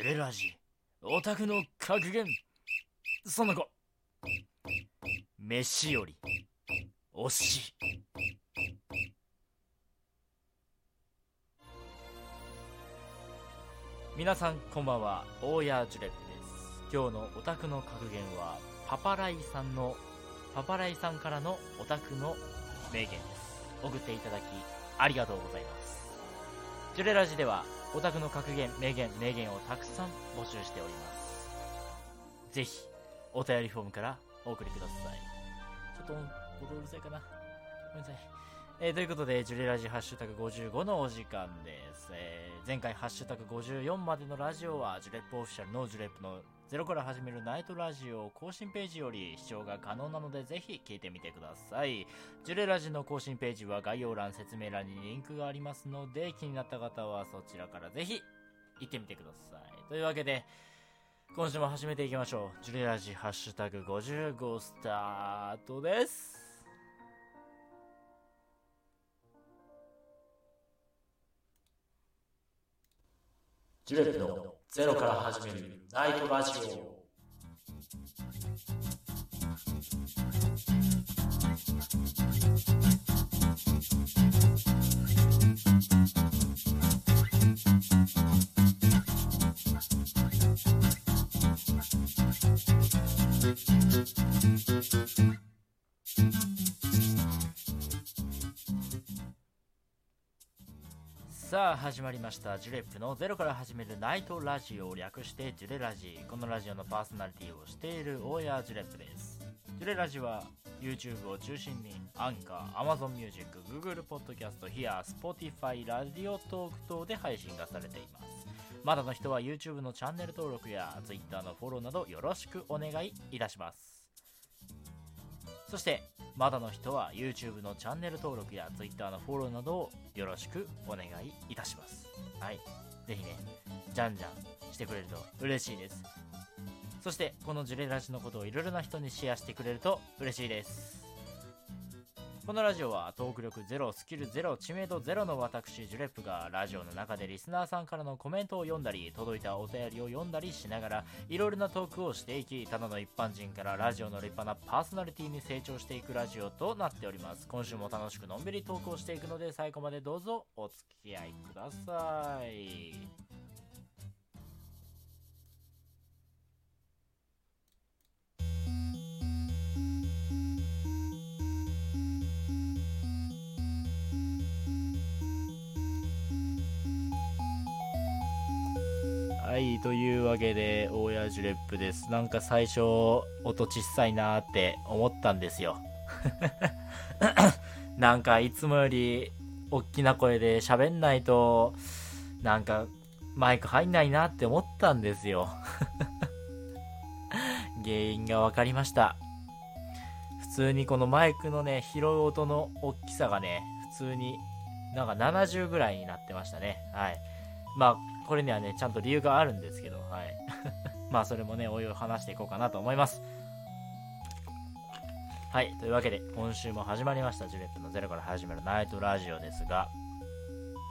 ジュレラジオタクの格言。その後飯より。推し皆さんこんばんは。大谷ジュレップです。今日のオタクの格言はパパライさんのパパライさんからのオタクの名言です。送っていただきありがとうございます。ジュレラジではオタクの格言名言名言をたくさん募集しております。ぜひお便りフォームからお送りください。ちょっと音うるさいかな。ごめんなさい。えー、ということで、ジュレラジハッシュタグ55のお時間です。えー、前回ハッシュタグ54までのラジオは、ジュレップオフィシャルのジュレップのゼロから始めるナイトラジオ更新ページより視聴が可能なので、ぜひ聞いてみてください。ジュレラジの更新ページは概要欄、説明欄にリンクがありますので、気になった方はそちらからぜひ行ってみてください。というわけで、今週も始めていきましょう。ジュレラジハッシュタグ55スタートです。ジュレップのゼロから始めるナイトラジオ。さあ始まりました。ジュレップのゼロから始めるナイトラジオを略してジュレラジ。このラジオのパーソナリティをしている大谷ジュレップです。ジュレラジは YouTube を中心にアンカー、Amazon Music、Google Podcast、Here、Spotify、ラジオトーク等で配信がされています。まだの人は YouTube のチャンネル登録や Twitter のフォローなどよろしくお願いいたします。そしてまだの人は YouTube のチャンネル登録や Twitter のフォローなどをよろしくお願いいたします。はい。ぜひね、じゃんじゃんしてくれると嬉しいです。そして、このジュレラジのことをいろいろな人にシェアしてくれると嬉しいです。このラジオはトーク力ゼロ、スキルゼロ、知名度ゼロの私、ジュレップがラジオの中でリスナーさんからのコメントを読んだり、届いたお便りを読んだりしながら、いろいろなトークをしていき、ただの一般人からラジオの立派なパーソナリティに成長していくラジオとなっております。今週も楽しくのんびりトークをしていくので、最後までどうぞお付き合いください。はい、というわけで、大谷ジュレップです。なんか最初、音小さいなーって思ったんですよ。なんかいつもより、大きな声で喋んないと、なんか、マイク入んないなって思ったんですよ。原因が分かりました。普通にこのマイクのね、拾う音の大きさがね、普通になんか70ぐらいになってましたね。はい。まあ、これにはね、ちゃんと理由があるんですけど、はい。まあ、それもね、おいおい話していこうかなと思います。はい。というわけで、今週も始まりました、ジュレップのゼロから始めるナイトラジオですが、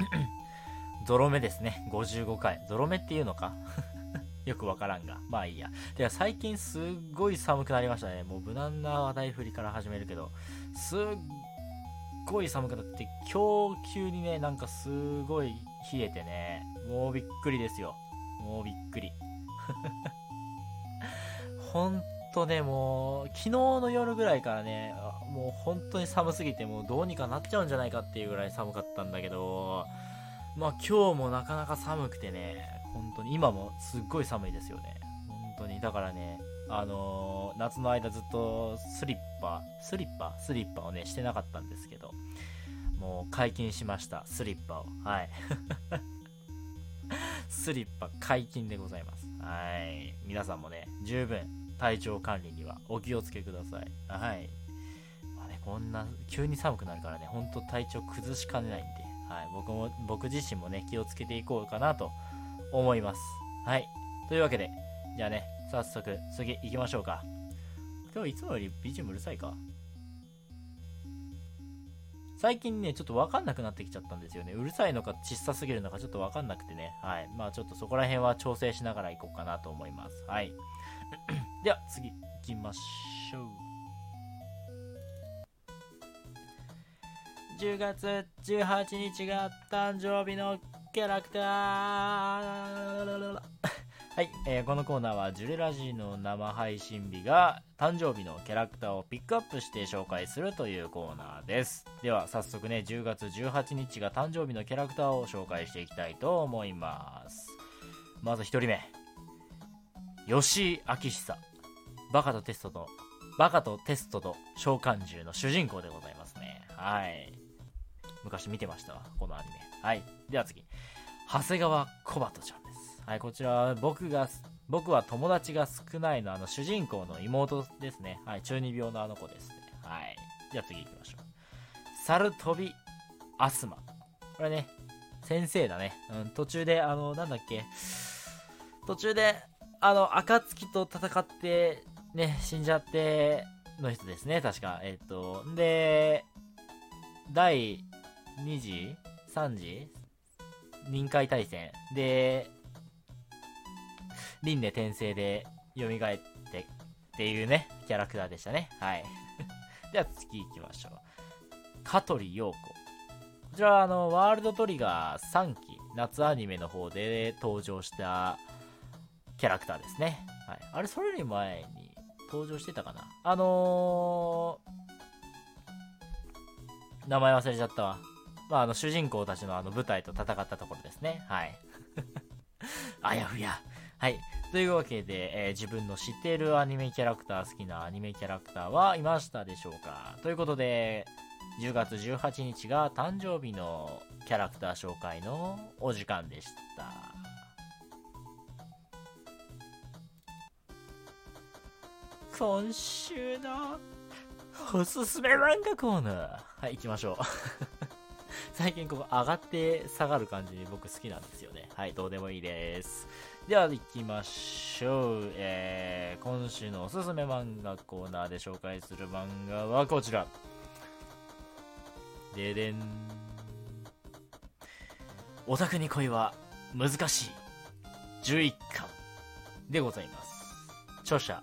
ゾロ目ですね。55回。ゾロ目っていうのか？よくわからんが。まあいいや。では最近すっごい寒くなりましたね。もう無難な話題振りから始めるけど、すっごい寒くなって、今日急にね、なんかすごい冷えてね、もうびっくりですよ。もうびっくり。ほんとね、もう、昨日の夜ぐらいからね、もう本当に寒すぎて、もうどうにかなっちゃうんじゃないかっていうぐらい寒かったんだけど、まあ今日もなかなか寒くてね、本当に今もすっごい寒いですよね。本当に。だからね、あのー、夏の間ずっとスリッパ、スリッパスリッパをね、してなかったんですけど、もう解禁しました。スリッパを。はい。スリッパ解禁でございます。はい。皆さんもね、十分体調管理にはお気をつけください。はい。まあね、こんな、急に寒くなるからね、ほんと体調崩しかねないんで、はい。僕も、僕自身もね、気をつけていこうかなと思います。はい。というわけで、じゃあね、早速次行きましょうか。今日いつもより BGM うるさいか？最近ね、ちょっとわかんなくなってきちゃったんですよね。うるさいのか小さすぎるのかちょっとわかんなくてね。はい。まあちょっとそこら辺は調整しながら行こうかなと思います。はい。では次行きましょう。10月18日が誕生日のキャラクターはい、えー、このコーナーはジュレラジーの生配信日が誕生日のキャラクターをピックアップして紹介するというコーナーです。では早速ね10月18日が誕生日のキャラクターを紹介していきたいと思います。まず1人目。吉井明久バカとテストとバカとテストと召喚獣の主人公でございますね。はい。昔見てましたわこのアニメ。はい。では次。長谷川小鳩ちゃんはい、こちらは僕が、僕は友達が少ないのあの主人公の妹ですね。はい、中二病のあの子ですね。はい。じゃあ次行きましょう。サルトビアスマ。これね、先生だね。うん、途中で、あの、なんだっけ。途中で、あの、暁と戦って、ね、死んじゃって、の人ですね、確か。えっ、と、で、第2次 ?3 次？臨海大戦で、輪廻転生で蘇ってっていうね、キャラクターでしたね。はい。では次行きましょう。香取陽子。こちらはあの、ワールドトリガー3期、夏アニメの方で登場したキャラクターですね。はい。あれ、それより前に登場してたかなあのー、名前忘れちゃったわ。まあ、あの、主人公たちのあの舞台と戦ったところですね。はい。あやふや。はい。というわけで、えー、自分の知っているアニメキャラクター、好きなアニメキャラクターはいましたでしょうか？ということで、10月18日が誕生日のキャラクター紹介のお時間でした。今週のおすすめ漫画コーナー。はい、行きましょう。最近ここ上がって下がる感じに僕好きなんですよね。はい、どうでもいいです。では行きましょう。えー、今週のおすすめ漫画コーナーで紹介する漫画はこちら。ででん。オタクに恋は難しい。11巻でございます。著者、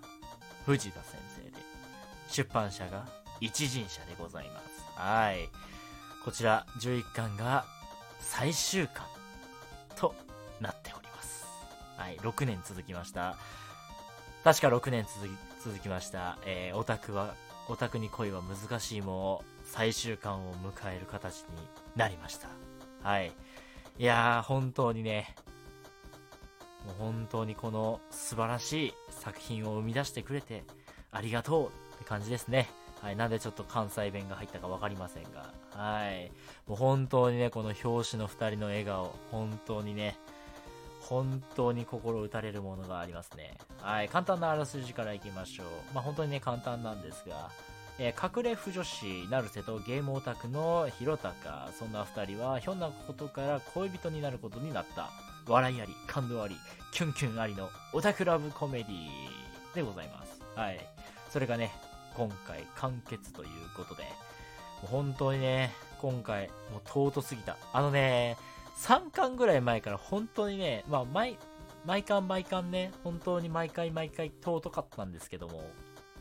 藤田先生で、出版社が一人社でございます。はい。こちら11巻が最終巻となっております。はい、6年続きました。確か6年続き続きました。えー、オタクは、オタクに恋は難しいも最終巻を迎える形になりました。はい。いやー、本当にね、もう本当にこの素晴らしい作品を生み出してくれてありがとうって感じですね。はい。なんでちょっと関西弁が入ったかわかりませんが。はい。もう本当にね、この表紙の2人の笑顔、本当にね、本当に心打たれるものがありますね。はい、簡単なあらすじからいきましょう。まあ、本当にね、簡単なんですが、えー、隠れ不女子、成瀬とゲームオタクの広高、そんな二人は、ひょんなことから恋人になることになった。笑いあり、感動あり、キュンキュンありのオタクラブコメディでございます。はい。それがね、今回完結ということで、もう本当にね、今回、もう尊すぎた。あのね、3巻ぐらい前から本当にね、まあ、毎、毎巻毎巻ね、本当に毎回毎回尊かったんですけども、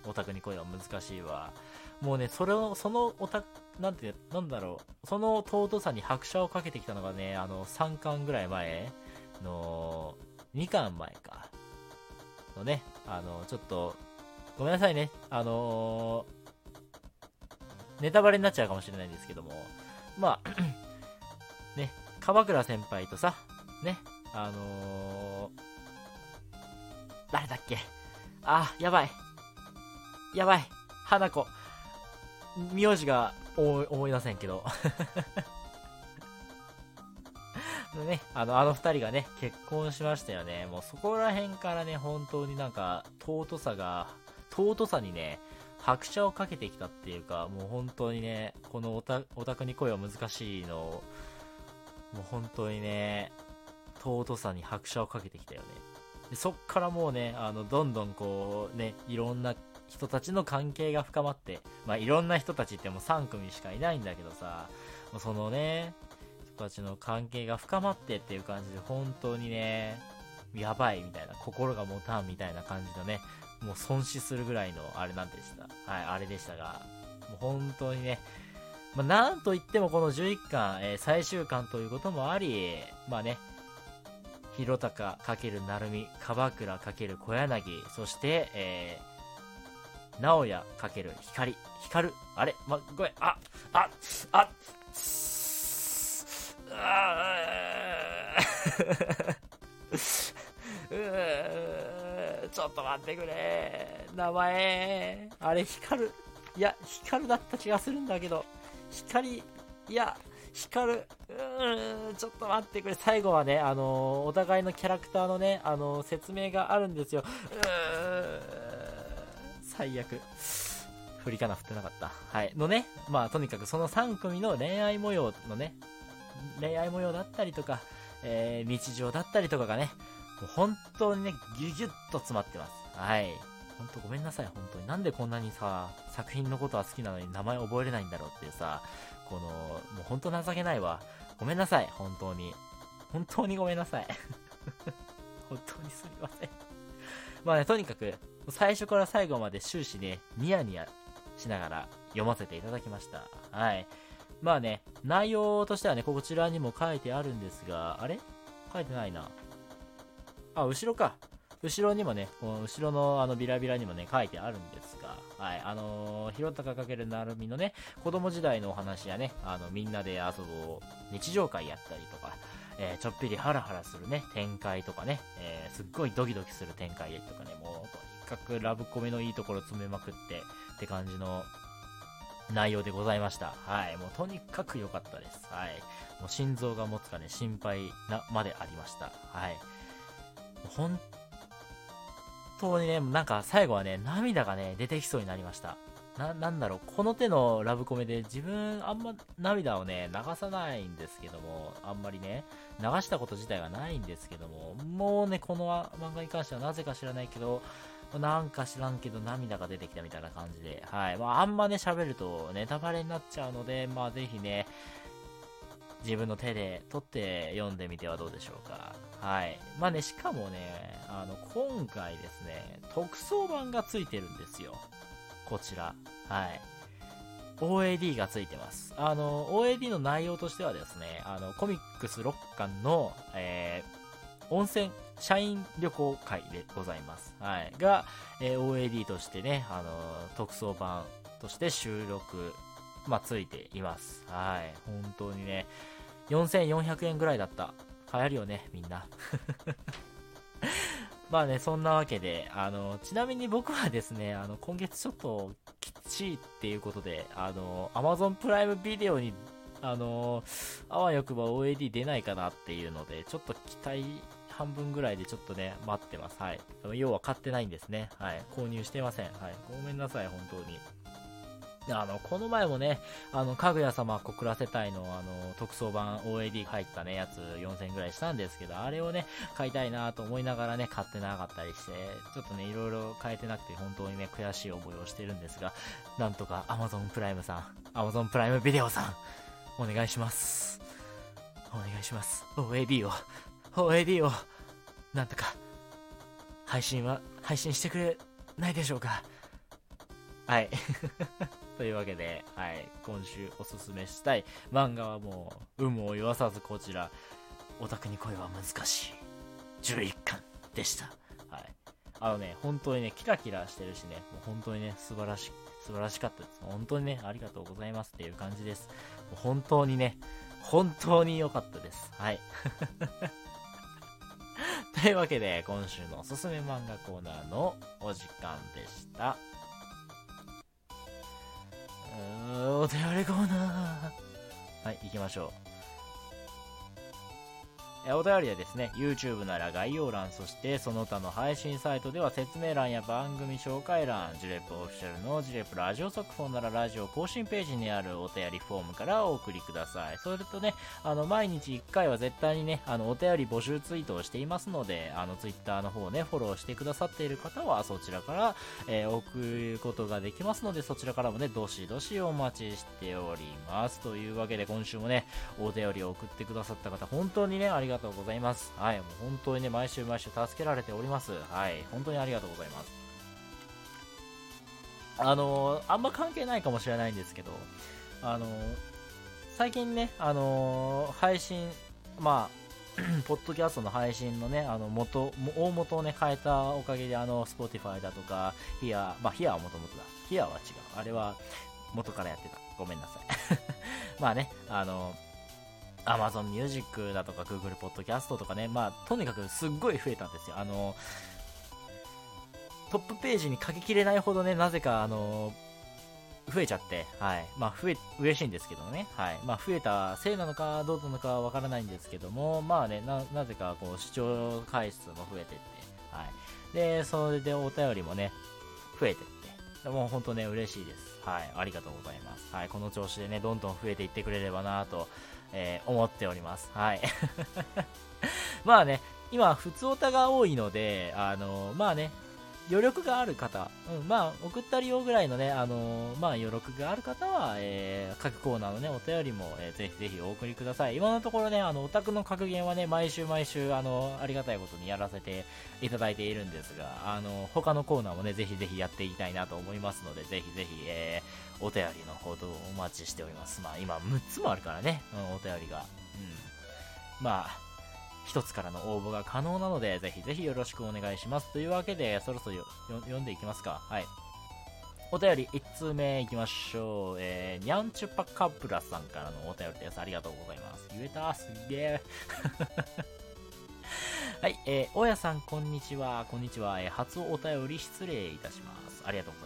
オタクに声は難しいわ。もうね、それを、そのオタク、なんて、なんだろう、その尊さに拍車をかけてきたのがね、あの、3巻ぐらい前の、2巻前か。のね、あの、ちょっと、ごめんなさいね、あのー、ネタバレになっちゃうかもしれないんですけども、まあね、鎌倉先輩とさ、ね、あのー、誰だっけ？あ、やばい。やばい。花子。名字が思い出せんけど。ね、あの、あの二人がね、結婚しましたよね。もうそこら辺からね、本当になんか、尊さが、尊さにね、拍車をかけてきたっていうか、もう本当にね、このオタオタクに声は難しいのを、もう本当にね、尊さに拍車をかけてきたよね。でそっからもうね、あの、どんどんこう、ね、いろんな人たちの関係が深まって、まあいろんな人たちってもう3組しかいないんだけどさ、そのね、人たちの関係が深まってっていう感じで本当にね、やばいみたいな、心が持たんみたいな感じのね、もう損失するぐらいのあれなんでした。はい、あれでしたが、もう本当にね、まあ、なんといってもこの11巻、えー、最終巻ということもあり、まあね、広高×成海、鎌倉×小柳、そして、えー、直哉×光、光る、あれま、ごめん、あ、あ、あ、あちょっと待ってくれ。名前、あれ光る。いや、光るだった気がするんだけど。光、いや、光る、うーん、ちょっと待ってくれ。最後はね、あのー、お互いのキャラクターのね、あのー、説明があるんですよ。うーん、最悪。振りかな振ってなかった。はい。のね、まあ、とにかくその3組の恋愛模様のね、恋愛模様だったりとか、えー、日常だったりとかがね、もう本当にね、ギュギュッと詰まってます。はい。本当ごめんなさい、本当に。なんでこんなにさ、作品のことは好きなのに名前覚えれないんだろうっていうさ、この、もう本当情けないわ。ごめんなさい、本当に。本当にごめんなさい。本当にすみません。まあね、とにかく、最初から最後まで終始ね、ニヤニヤしながら読ませていただきました。はい。まあね、内容としてはね、こちらにも書いてあるんですが、あれ？書いてないな。あ、後ろか。後ろにもね、後ろのあのビラビラにもね、書いてあるんですが、はい、あのー、広高るなるみのね、子供時代のお話やね、あの、みんなで遊ぶ日常会やったりとか、えー、ちょっぴりハラハラするね、展開とかね、えー、すっごいドキドキする展開とかね、もう、とにかくラブコメのいいところ詰めまくって、って感じの内容でございました。はい。もうとにかく良かったです。はい。もう心臓が持つかね、心配な、までありました。はい。本当にね、なんか最後はね、涙がね、出てきそうになりました。な、なんだろう、この手のラブコメで自分あんま涙をね、流さないんですけども、あんまりね、流したこと自体がないんですけども、もうね、この漫画に関してはなぜか知らないけど、なんか知らんけど涙が出てきたみたいな感じで、はい。まあ、あんまね、喋るとネタバレになっちゃうので、まあ、ぜひね、自分の手で取って読んでみてはどうでしょうか。はい。まあね、しかもね、あの、今回ですね、特装版がついてるんですよ。こちら。はい。OAD がついてます。あの、OAD の内容としてはですね、あの、コミックス6巻の、えー、温泉、社員旅行会でございます。はい。が、えー、OAD としてね、あの、特装版として収録、まあ、ついています。はい。本当にね、4400円ぐらいだった。流行るよね、みんな。まあね、そんなわけで、あの、ちなみに僕はですね、あの、今月ちょっときっちいっていうことで、あの、Amazon プライムビデオに、あの、あわよくば OAD 出ないかなっていうので、ちょっと期待半分ぐらいでちょっとね、待ってます。はい。要は買ってないんですね。はい。購入してません。はい。ごめんなさい、本当に。あの、この前もね、あの、かぐや様小倉世帯のあの、特装版 OAD 入ったね、やつ4000ぐらいしたんですけど、あれをね、買いたいなと思いながらね、買ってなかったりして、ちょっとね、いろいろ買えてなくて本当にね、悔しい思いをしてるんですが、なんとか Amazon プライムさん、Amazon プライムビデオさん、お願いします。お願いします。OAD を、OAD を、なんとか、配信は、配信してくれないでしょうか。はい。というわけで、はい、今週おすすめしたい漫画はもう、有無を言わさずこちら、オタクに恋は難しい。11巻でした。はい。あのね、本当にね、キラキラしてるしね、もう本当にね、素晴らし、素晴らしかったです。本当にね、ありがとうございますっていう感じです。もう本当にね、本当に良かったです。はい。というわけで、今週のおすすめ漫画コーナーのお時間でした。お便りコーナー。はい、行きましょう。えお便りはですね、YouTube なら概要欄、そしてその他の配信サイトでは説明欄や番組紹介欄、ジュレップオフィシャルのジュレップラジオ速報ならラジオ更新ページにあるお便りフォームからお送りください。それとね、あの、毎日1回は絶対にね、あの、お便り募集ツイートをしていますので、あの、Twitter の方ね、フォローしてくださっている方はそちらから、えー、送ることができますので、そちらからもね、どしどしお待ちしております。というわけで、今週もね、お便りを送ってくださった方、本当にね、ありががとうございます。はい、もう本当にね、毎週毎週助けられております。はい、本当にありがとうございます。あのー、あんま関係ないかもしれないんですけど、あのー、最近ね、あのー、配信、まあ、ポッドキャストの配信のね、あの、元、大元をね、変えたおかげで、あの、Spotify だとか、ヒア、まあ、ヒアはもともとだ。ヒアは違う。あれは、元からやってた。ごめんなさい。まあね、あの、Amazon Music だとか Google Podcast とかね、まあ、とにかくすっごい増えたんですよ。あの、トップページに書ききれないほどね、なぜか、あの、増えちゃって、はい。まあ、増え、嬉しいんですけどね。はい。まあ、増えたせいなのか、どうなのかわからないんですけども、まあね、な、なぜか、こう、視聴回数も増えてって、はい。で、それでお便りもね、増えてって、もう本当ね、嬉しいです。はい。ありがとうございます。はい。この調子でね、どんどん増えていってくれればなと、えー、思っております。はい。まあね、今、普通オタが多いので、あのまあね、余力がある方、うん、まあ、送ったりよぐらいのね、あのー、まあ、余力がある方は、えー、各コーナーのね、お便りも、えー、ぜひぜひお送りください。今のところね、あの、オタクの格言はね、毎週毎週、あの、ありがたいことにやらせていただいているんですが、あの、他のコーナーもね、ぜひぜひやっていきたいなと思いますので、ぜひぜひ、えー、お便りのほどお待ちしております。まあ、今、6つもあるからね、うん、お便りが。うん。まあ、一つからの応募が可能なので、ぜひぜひよろしくお願いします。というわけで、そろそろ読んでいきますか。はい。お便り1通目いきましょう。えー、にゃんちゅぱかプラさんからのお便りです。ありがとうございます。言えたすげえ。はい、えー、大家さん、こんにちは。こんにちは。えー、初お便り失礼いたします。ありがとうござ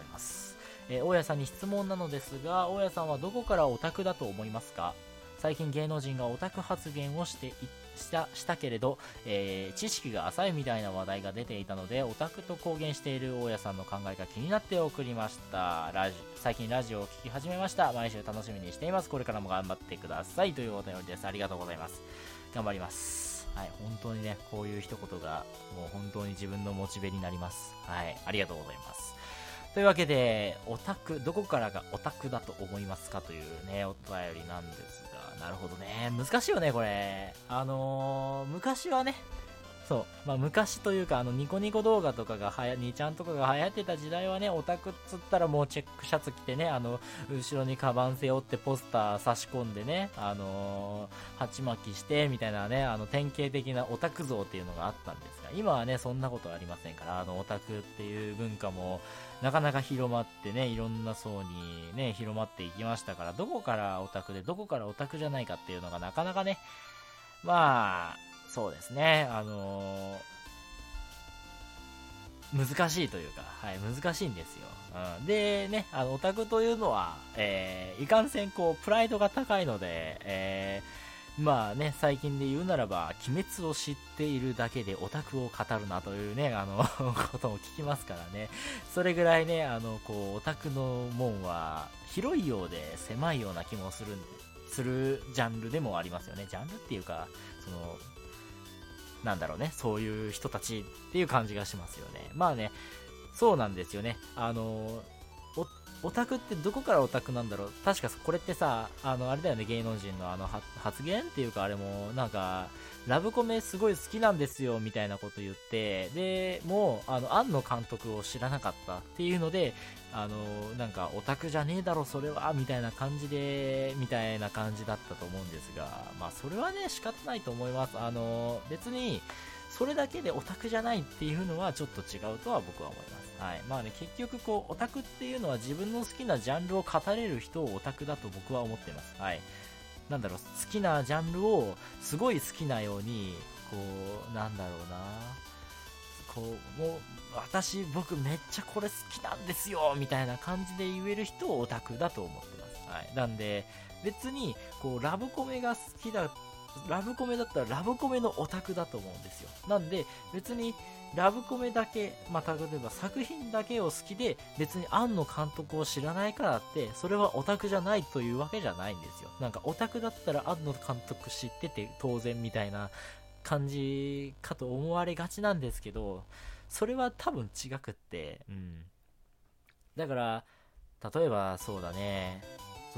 います。えー、大家さんに質問なのですが、大家さんはどこからオタクだと思いますか？最近芸能人がオタク発言をしてしたしたけれど、えー、知識が浅いみたいな話題が出ていたのでオタクと公言している大家さんの考えが気になって送りました。ラジ最近ラジオを聴き始めました。毎週楽しみにしています。これからも頑張ってください。というお便りです。ありがとうございます。頑張ります。はい本当にねこういう一言がもう本当に自分のモチベになります。はいありがとうございます。というわけで、オタク、どこからがオタクだと思いますかというね、お便りなんですがなるほどね。難しいよね、これ。あのー、昔はね、そう、まあ、昔というか、あの、ニコニコ動画とかがはや、2ちゃんとかが流行ってた時代はね、オタクっつったらもうチェックシャツ着てね、あの、後ろにカバン背負ってポスター差し込んでね、あのー、鉢巻きして、みたいなね、あの、典型的なオタク像っていうのがあったんですが、今はね、そんなことありませんから、あの、オタクっていう文化も、なかなか広まってね、いろんな層にね、広まっていきましたから、どこからオタクで、どこからオタクじゃないかっていうのがなかなかね、まあ、そうですね、あのー、難しいというか、はい、難しいんですよ。うん、でね、あの、オタクというのは、えー、いかんせんこう、プライドが高いので、えーまあね、最近で言うならば、鬼滅を知っているだけでオタクを語るなというね、あのことも聞きますからね。それぐらいね、あの、こう、オタクの門は広いようで狭いような気もする、するジャンルでもありますよね。ジャンルっていうか、その、なんだろうね、そういう人たちっていう感じがしますよね。まあね、そうなんですよね。あの、オタクってどこからオタクなんだろう？確かこれってさ、あの、あれだよね、芸能人のあの発言っていうかあれも、なんか、ラブコメすごい好きなんですよ、みたいなこと言って、で、もう、あの、庵野監督を知らなかったっていうので、あの、なんか、オタクじゃねえだろ、それは、みたいな感じで、みたいな感じだったと思うんですが、まあ、それはね、仕方ないと思います。あの、別に、それだけでオタクじゃないっていうのはちょっと違うとは僕は思います。はい。まあね、結局こう、オタクっていうのは自分の好きなジャンルを語れる人をオタクだと僕は思ってます。はい。なんだろう、好きなジャンルをすごい好きなように、こう、なんだろうな。こう、もう、私、僕めっちゃこれ好きなんですよみたいな感じで言える人をオタクだと思ってます。はい。なんで、別に、こう、ラブコメが好きだっラブコメだったらラブコメのオタクだと思うんですよ。なんで別にラブコメだけ、まあ、例えば作品だけを好きで別に庵野監督を知らないからってそれはオタクじゃないというわけじゃないんですよ。なんかオタクだったら庵野監督知ってて当然みたいな感じかと思われがちなんですけどそれは多分違くってうん。だから例えばそうだね。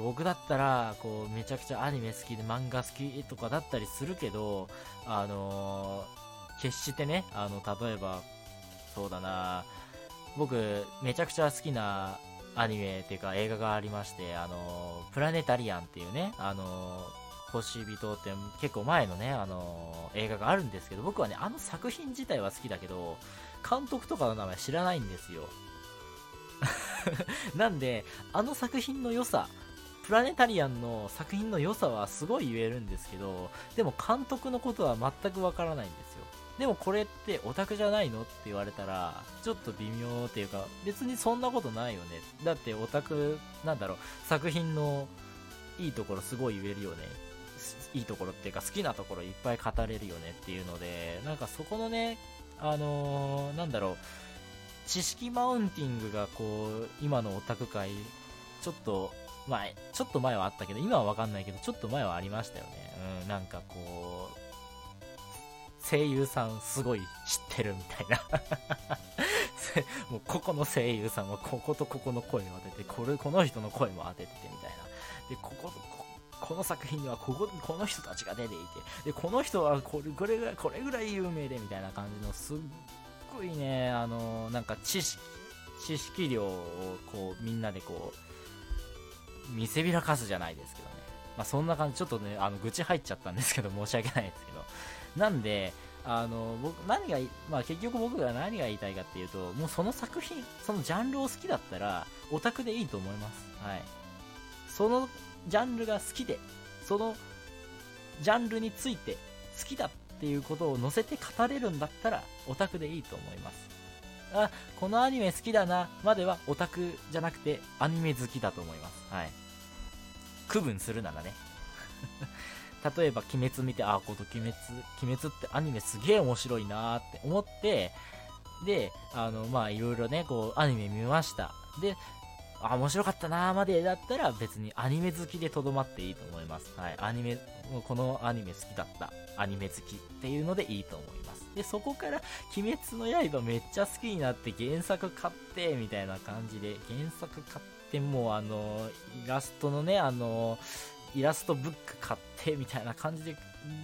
僕だったらこうめちゃくちゃアニメ好きで漫画好きとかだったりするけどあのー、決してねあの例えばそうだな僕めちゃくちゃ好きなアニメっていうか映画がありましてあのー、プラネタリアンっていうねあのー、星人って結構前のねあの映画があるんですけど僕はねあの作品自体は好きだけど監督とかの名前知らないんですよ。なんであの作品の良さプラネタリアンの作品の良さはすごい言えるんですけど、でも監督のことは全くわからないんですよ。でもこれってオタクじゃないのって言われたら、ちょっと微妙っていうか、別にそんなことないよね。だってオタク、なんだろう、作品のいいところすごい言えるよね。いいところっていうか好きなところいっぱい語れるよねっていうので、なんかそこのね、あのー、なんだろう、知識マウンティングがこう、今のオタク界、ちょっとまあ、ちょっと前はあったけど、今はわかんないけど、ちょっと前はありましたよね。うん、なんかこう、声優さんすごい知ってるみたいな もうここの声優さんはこことここの声を当てて、これ、この人の声も当てててみたいな。で、ここ、ここの作品にはここ、この人たちが出ていて、で、この人はこれ、これぐらい、これぐらい有名でみたいな感じの、すっごいね、あの、なんか知識、知識量をこう、みんなでこう、見せびらかすじゃないですけどね。まあ、そんな感じ、ちょっとね、あの、愚痴入っちゃったんですけど、申し訳ないですけど。なんで、あの、僕、何が、まあ、結局僕が何が言いたいかっていうと、もうその作品、そのジャンルを好きだったら、オタクでいいと思います。はい。そのジャンルが好きで、そのジャンルについて好きだっていうことを載せて語れるんだったら、オタクでいいと思います。あ、このアニメ好きだな、まではオタクじゃなくてアニメ好きだと思います。はい。区分するならね。例えば、鬼滅見て、あ、この鬼滅、鬼滅ってアニメすげえ面白いなーって思って、で、あの、まあ、いろいろね、こう、アニメ見ました。で、あ、面白かったなーまでだったら別にアニメ好きでとどまっていいと思います。はい。アニメ、このアニメ好きだった。アニメ好きっていうのでいいと思います。で、そこから、鬼滅の刃めっちゃ好きになって原作買って、みたいな感じで、原作買ってもうあの、イラストのね、あの、イラストブック買って、みたいな感じで、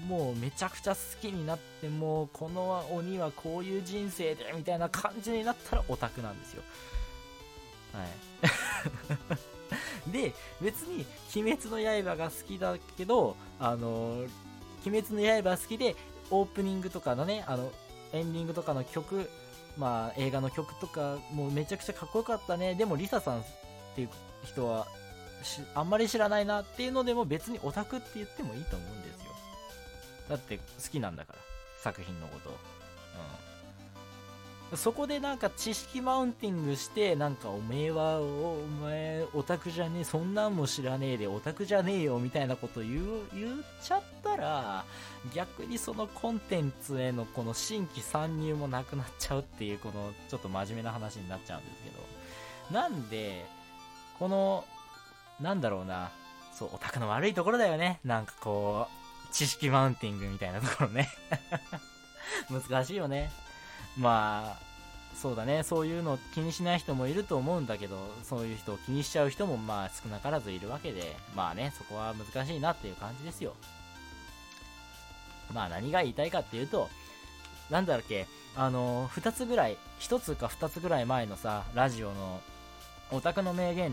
もうめちゃくちゃ好きになって、もうこの鬼はこういう人生で、みたいな感じになったらオタクなんですよ。はい。で、別に、鬼滅の刃が好きだけど、あの、鬼滅の刃好きで、オープニングとかのね、あの、エンディングとかの曲、まあ、映画の曲とか、もうめちゃくちゃかっこよかったね。でも、リサさんっていう人は、あんまり知らないなっていうのでも別にオタクって言ってもいいと思うんですよ。だって好きなんだから、作品のことを。そこでなんか知識マウンティングして、なんかおめえは、お前オタクじゃねえ、そんなんも知らねえでオタクじゃねえよみたいなこと言う、言っちゃったら、逆にそのコンテンツへのこの新規参入もなくなっちゃうっていう、このちょっと真面目な話になっちゃうんですけど。なんで、この、なんだろうな、そう、オタクの悪いところだよね。なんかこう、知識マウンティングみたいなところね。難しいよね。まあ、そうだね、そういうの気にしない人もいると思うんだけど、そういう人を気にしちゃう人もまあ少なからずいるわけで、まあね、そこは難しいなっていう感じですよ。まあ何が言いたいかっていうと、なんだっけ、あの、二つぐらい、一つか二つぐらい前のさ、ラジオの、オタクの名言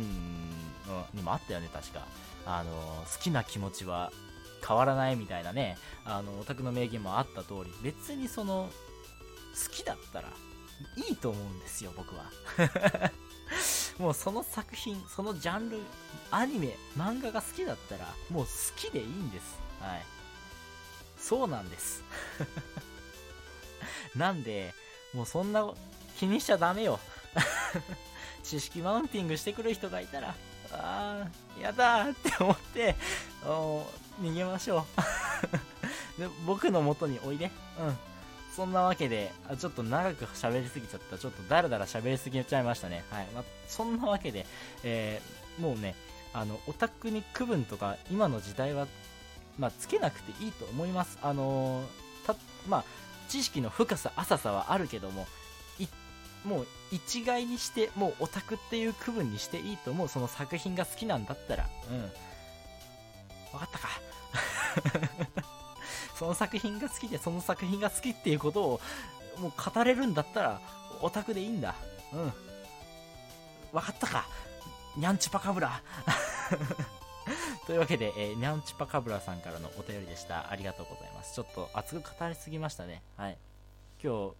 にもあったよね、確か。あの、好きな気持ちは変わらないみたいなね、あの、オタクの名言もあった通り、別にその、好きだったらいいと思うんですよ、僕は。もうその作品、そのジャンル、アニメ、漫画が好きだったら、もう好きでいいんです。はい。そうなんです。なんで、もうそんな気にしちゃダメよ。知識マウンティングしてくる人がいたら、あー、やだーって思って、逃げましょう。で僕の元においでうんそんなわけであちょっと長く喋りすぎちゃった。ちょっとだらだら喋りすぎちゃいましたね。はい、まあ、そんなわけで、えー、もうねあのオタクに区分とか今の時代はまあ、つけなくていいと思います。あのー、たまあ知識の深さ浅さはあるけどももう一概にしてもうオタクっていう区分にしていいと思う。その作品が好きなんだったら。うん。分かったか。その作品が好きでその作品が好きっていうことをもう語れるんだったらオタクでいいんだうん分かったかにゃんちゅぱかぶらというわけで、えー、にゃんちぱかぶらさんからのお便りでした。ありがとうございます。ちょっと熱く語りすぎましたね。はい。今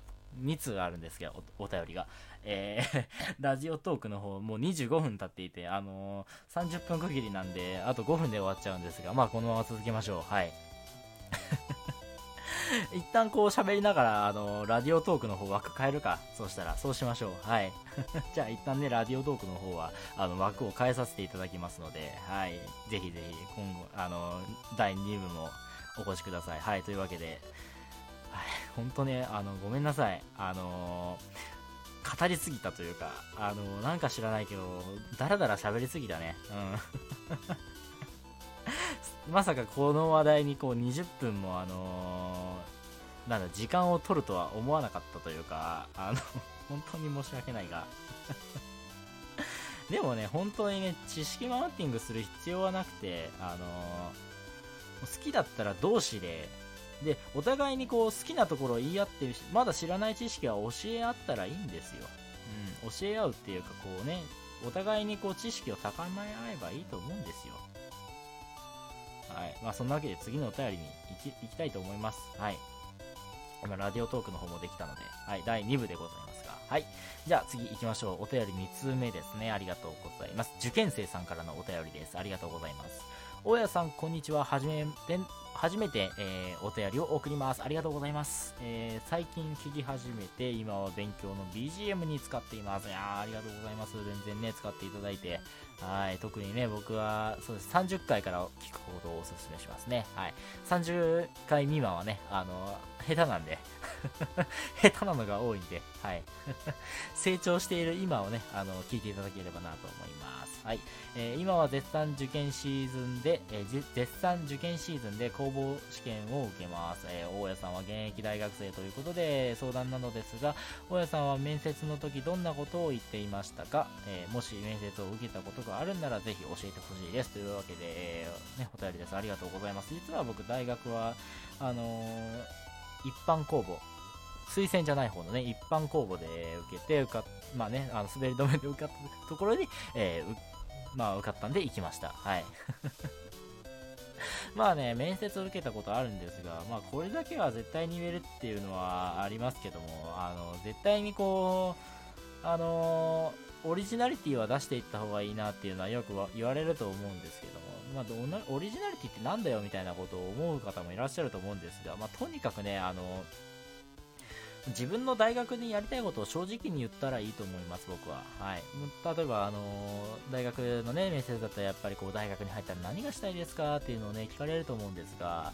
日、2通あるんですけど、おお便りが。えー、ラジオトークの方、もう25分経っていて、あのー、30分区切りなんで、あと5分で終わっちゃうんですが、まあ、このまま続けましょう。はい。一旦こう喋りながら、あの、ラジオトークの方枠変えるか。そうしたら、そうしましょう。はい。じゃあ一旦ね、ラジオトークの方は、あの、枠を変えさせていただきますので、はい。ぜひぜひ、今後、あの、第2部もお越しください。はい。というわけで、はい。本当ね、あの、ごめんなさい。あの語りすぎたというか、あのなんか知らないけど、だらだら喋りすぎたね。うん。まさかこの話題にこう20分もあのー、なんだ、時間を取るとは思わなかったというか、あの 本当に申し訳ないが でもね、本当にね、知識マウンティングする必要はなくて、あのー、好きだったら同士で、で、お互いにこう好きなところを言い合ってるし、まだ知らない知識は教え合ったらいいんですよ。うん、教え合うっていうかこうね、お互いにこう知識を高め合えばいいと思うんですよ。はい。まあ、そんなわけで次のお便りに行き行きたいと思います。はい。今、ラディオトークの方もできたので、はい、第2部でございますが、はい。じゃあ次行きましょう。お便り3つ目ですね。ありがとうございます。受験生さんからのお便りです。ありがとうございます。大家さん、こんにちは。はじめ、初めて、えー、お便りを送ります。ありがとうございます。えー、最近聞き始めて、今は勉強の BGM に使っています。いやありがとうございます。全然ね、使っていただいて。はい。特にね、僕は、そうです。30回から聞くことをお勧めしますね。はい。30回未満はね、あの、下手なんで 下手なのが多いんで、はい。成長している今をね、あの、聞いていただければなと思います。はい。えー、今は絶賛受験シーズンで、えー、絶賛受験シーズンで公募試験を受けます。えー、大家さんは現役大学生ということで相談なのですが、大家さんは面接の時どんなことを言っていましたか、えもし面接を受けたことがあるんならぜひ教えてほしいです。というわけで、えね、お便りです。ありがとうございます。実は僕、大学は、あの一般公募、推薦じゃない方のね、一般公募で受けて、受かっ、まあね、あの滑り止めで受かったところに、えー、まあ受かったんで行きました。はい。まあね、面接を受けたことあるんですが、まあこれだけは絶対に言えるっていうのはありますけども、あの、絶対にこう、あのオリジナリティは出していった方がいいなっていうのはよく言われると思うんですけども、まあ、オリジナリティってなんだよみたいなことを思う方もいらっしゃると思うんですが、まあ、とにかくね、あの、自分の大学にやりたいことを正直に言ったらいいと思います、僕は。はい。例えば、あの大学のね、面接だったらやっぱりこう、大学に入ったら何がしたいですかっていうのをね、聞かれると思うんですが、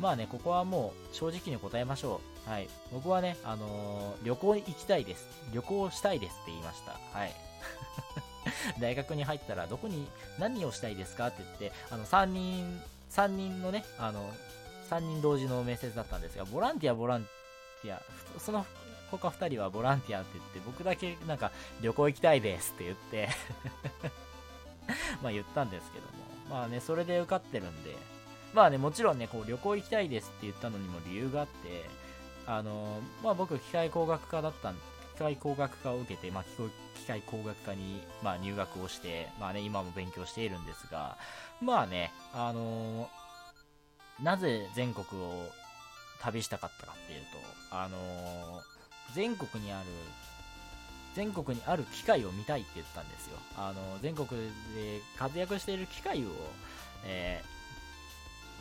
まあね、ここはもう正直に答えましょう。はい。僕はね、あの旅行行きたいです。旅行したいですって言いました。はい。大学に入ったらどこに何をしたいですかって言って、あの、3人、3人のね、あの、3人同時の面接だったんですが、ボランティア、ボランティア、その他2人はボランティアって言って、僕だけなんか旅行行きたいですって言って まあ言ったんですけども、まあね、それで受かってるんで、まあね、もちろんね、こう旅行行きたいですって言ったのにも理由があって、あの、まあ僕、機械工学科だったん機械工学科を受けて、まあ、機械工学科に、まあ、入学をして、まあね、今も勉強しているんですが、まあね、あのー、なぜ全国を旅したかったかっていうと、あのー、全国にある、全国にある機械を見たいって言ったんですよ。あのー、全国で活躍している機械を、え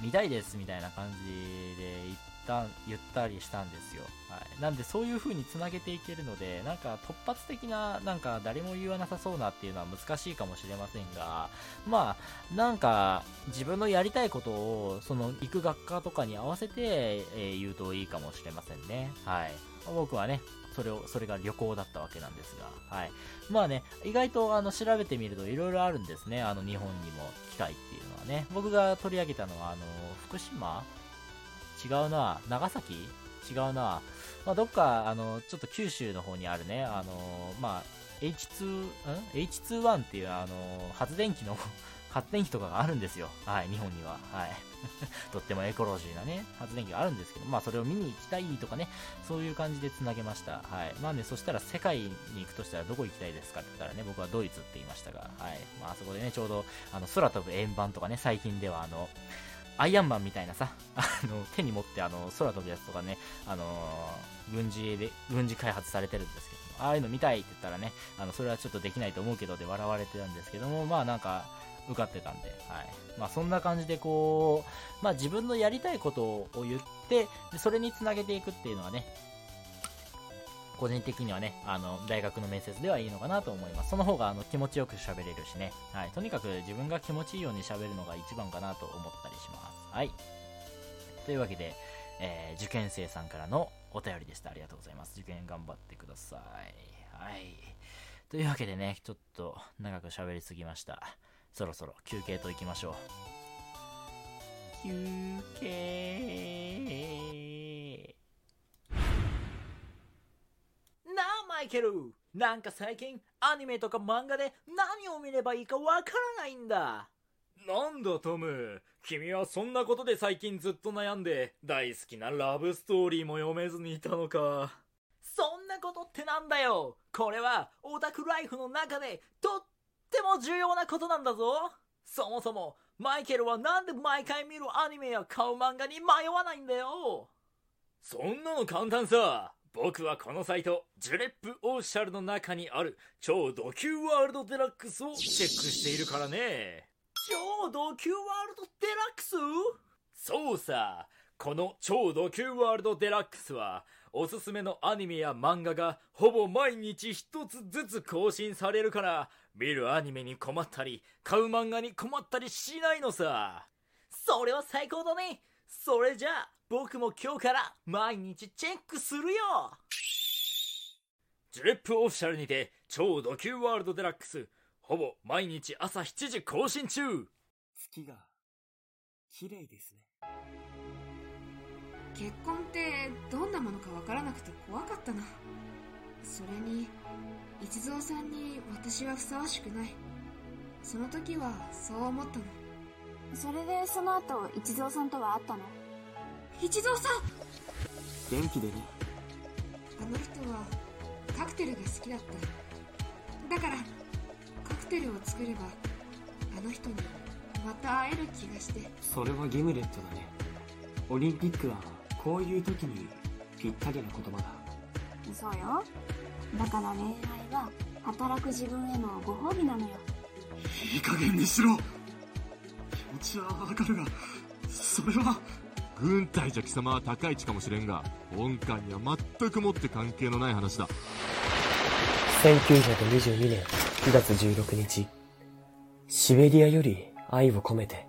ー、見たいですみたいな感じで言っった言ったりしたんですよ、はい、なんでそういう風につなげていけるのでなんか突発的ななんか誰も言わなさそうなっていうのは難しいかもしれませんがまあなんか自分のやりたいことをその行く学科とかに合わせて、えー、言うといいかもしれませんねはい僕はねそれを、それが旅行だったわけなんですが、はい。まあね、意外とあの調べてみると色々あるんですね。あの日本にも機械っていうのはね。僕が取り上げたのは、あの、福島違うな。長崎？違うな。まあ、どっか、あの、ちょっと九州の方にあるね、あの、まあ、H2、ん ?H21 っていう、あの、発電機の 発電機とかがあるんですよ。はい、日本には。はい。とってもエコロジーなね、発電機があるんですけど、まあそれを見に行きたいとかね、そういう感じで繋げました。はい。まあね、そしたら世界に行くとしたらどこ行きたいですかって言ったらね、僕はドイツって言いましたが、はい。まああそこでね、ちょうど、あの、空飛ぶ円盤とかね、最近ではあの、アイアンマンみたいなさ、あの、手に持ってあの、空飛ぶやつとかね、あのー、軍事で、軍事開発されてるんですけどもああいうの見たいって言ったらね、あの、それはちょっとできないと思うけどで笑われてたんですけども、まあなんか、受かってたんで、はい。まあそんな感じでこう、まあ自分のやりたいことを言って、でそれにつなげていくっていうのはね、個人的にはね、あの、大学の面接ではいいのかなと思います。その方があの気持ちよく喋れるしね。はい。とにかく自分が気持ちいいように喋るのが一番かなと思ったりします。はい。というわけで、えー、受験生さんからのお便りでした。ありがとうございます。受験頑張ってください。はい。というわけでね、ちょっと長く喋りすぎました。そろそろ休憩と行きましょう。休憩なあ、マイケルなんか最近アニメとか漫画で何を見ればいいかわからないんだ。なんだトム。君はそんなことで最近ずっと悩んで大好きなラブストーリーも読めずにいたのか。そんなことってなんだよ。これはオタクライフの中でとっっても重要なことなんだぞ。そもそもマイケルはなんで毎回見るアニメや買う漫画に迷わないんだよ。そんなの簡単さ僕はこのサイトジュレップオーシャルの中にある超ド級ワールドデラックスをチェックしているからね超ド級ワールドデラックス？そうさこの超ド級ワールドデラックスはおすすめのアニメや漫画がほぼ毎日一つずつ更新されるから見るアニメに困ったり、買う漫画に困ったりしないのさ。それは最高だね。それじゃあ、僕も今日から毎日チェックするよ。ジュレップオフィシャルにて超ド級ワールドデラックス、ほぼ毎日朝7時更新中月が、綺麗ですね。結婚ってどんなものかわからなくて怖かったな。それに、一蔵さんに私はふさわしくないその時はそう思ったのそれでその後一蔵さんとは会ったの？一蔵さん元気でね。あの人はカクテルが好きだっただ。からカクテルを作ればあの人にまた会える気がして。それはギムレットだね。オリンピックはこういう時にぴったりな言葉だ。そうよ。だから恋愛は働く自分へのご褒美なのよ。いい加減にしろ。気持ちはわかるがそれは軍隊じゃ貴様は高い位置かもしれんが本官には全くもって関係のない話だ。1922年9月16日シベリアより愛を込めて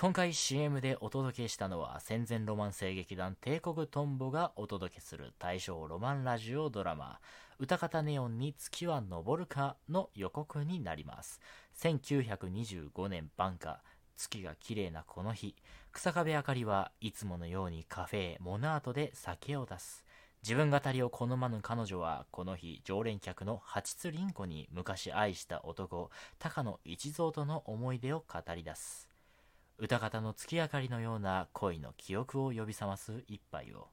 今回 CM でお届けしたのは戦前ロマン声劇団帝国トンボがお届けする大正ロマンラジオドラマ歌方ネオンに月は昇るかの予告になります。1925年晩夏月が綺麗なこの日。草壁あかりはいつものようにカフェモナートで酒を出す。自分語りを好まぬ彼女はこの日常連客の八津凛子に昔愛した男高野一蔵との思い出を語り出す。歌方の月明かりのような恋の記憶を呼び覚ます一杯を、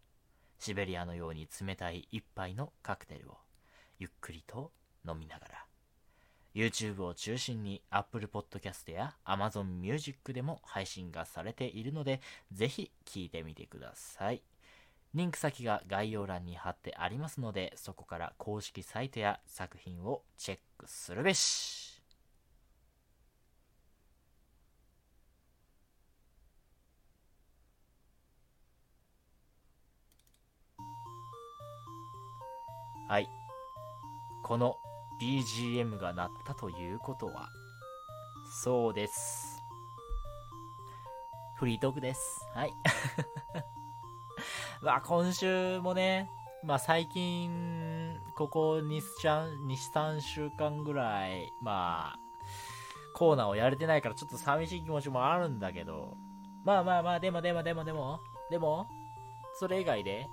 シベリアのように冷たい一杯のカクテルを、ゆっくりと飲みながら、YouTube を中心に Apple Podcast や Amazon Music でも配信がされているので、ぜひ聴いてみてください。リンク先が概要欄に貼ってありますので、そこから公式サイトや作品をチェックするべし。はい。この BGM が鳴ったということは、そうです。フリートークです。はい。まあ今週もね、まあ最近、ここ2、3週間ぐらい、まあ、コーナーをやれてないからちょっと寂しい気持ちもあるんだけど、まあまあまあ、でもでもでもでも、でも、それ以外で、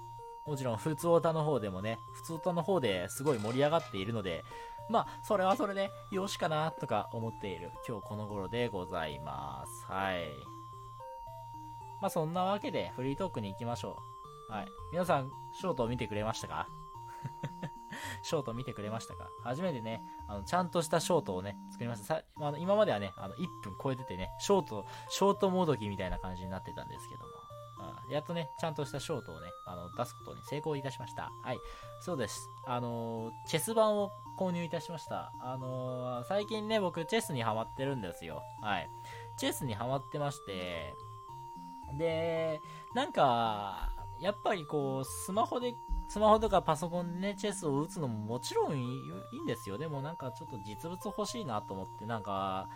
もちろん、普通歌の方でもね、普通歌の方ですごい盛り上がっているので、まあ、それはそれで、よしかな、とか思っている、今日この頃でございます。はい。まあ、そんなわけで、フリートークに行きましょう。はい。皆さん、ショートを見てくれましたか？ショート見てくれましたか？初めてね、あの、ちゃんとしたショートをね、作りました。さあの今まではね、あの、1分超えててね、ショート、ショートもどきみたいな感じになってたんですけども。やっとね、ちゃんとしたショートをね、あの、出すことに成功いたしました。はい。そうです。あのチェス版を購入いたしました。あの最近ね、僕、チェスにハマってるんですよ。はい。チェスにハマってまして、で、なんか、やっぱりこう、スマホで、スマホとかパソコンでね、チェスを打つのももちろんいいんですよ。でもなんかちょっと実物欲しいなと思って、なんか、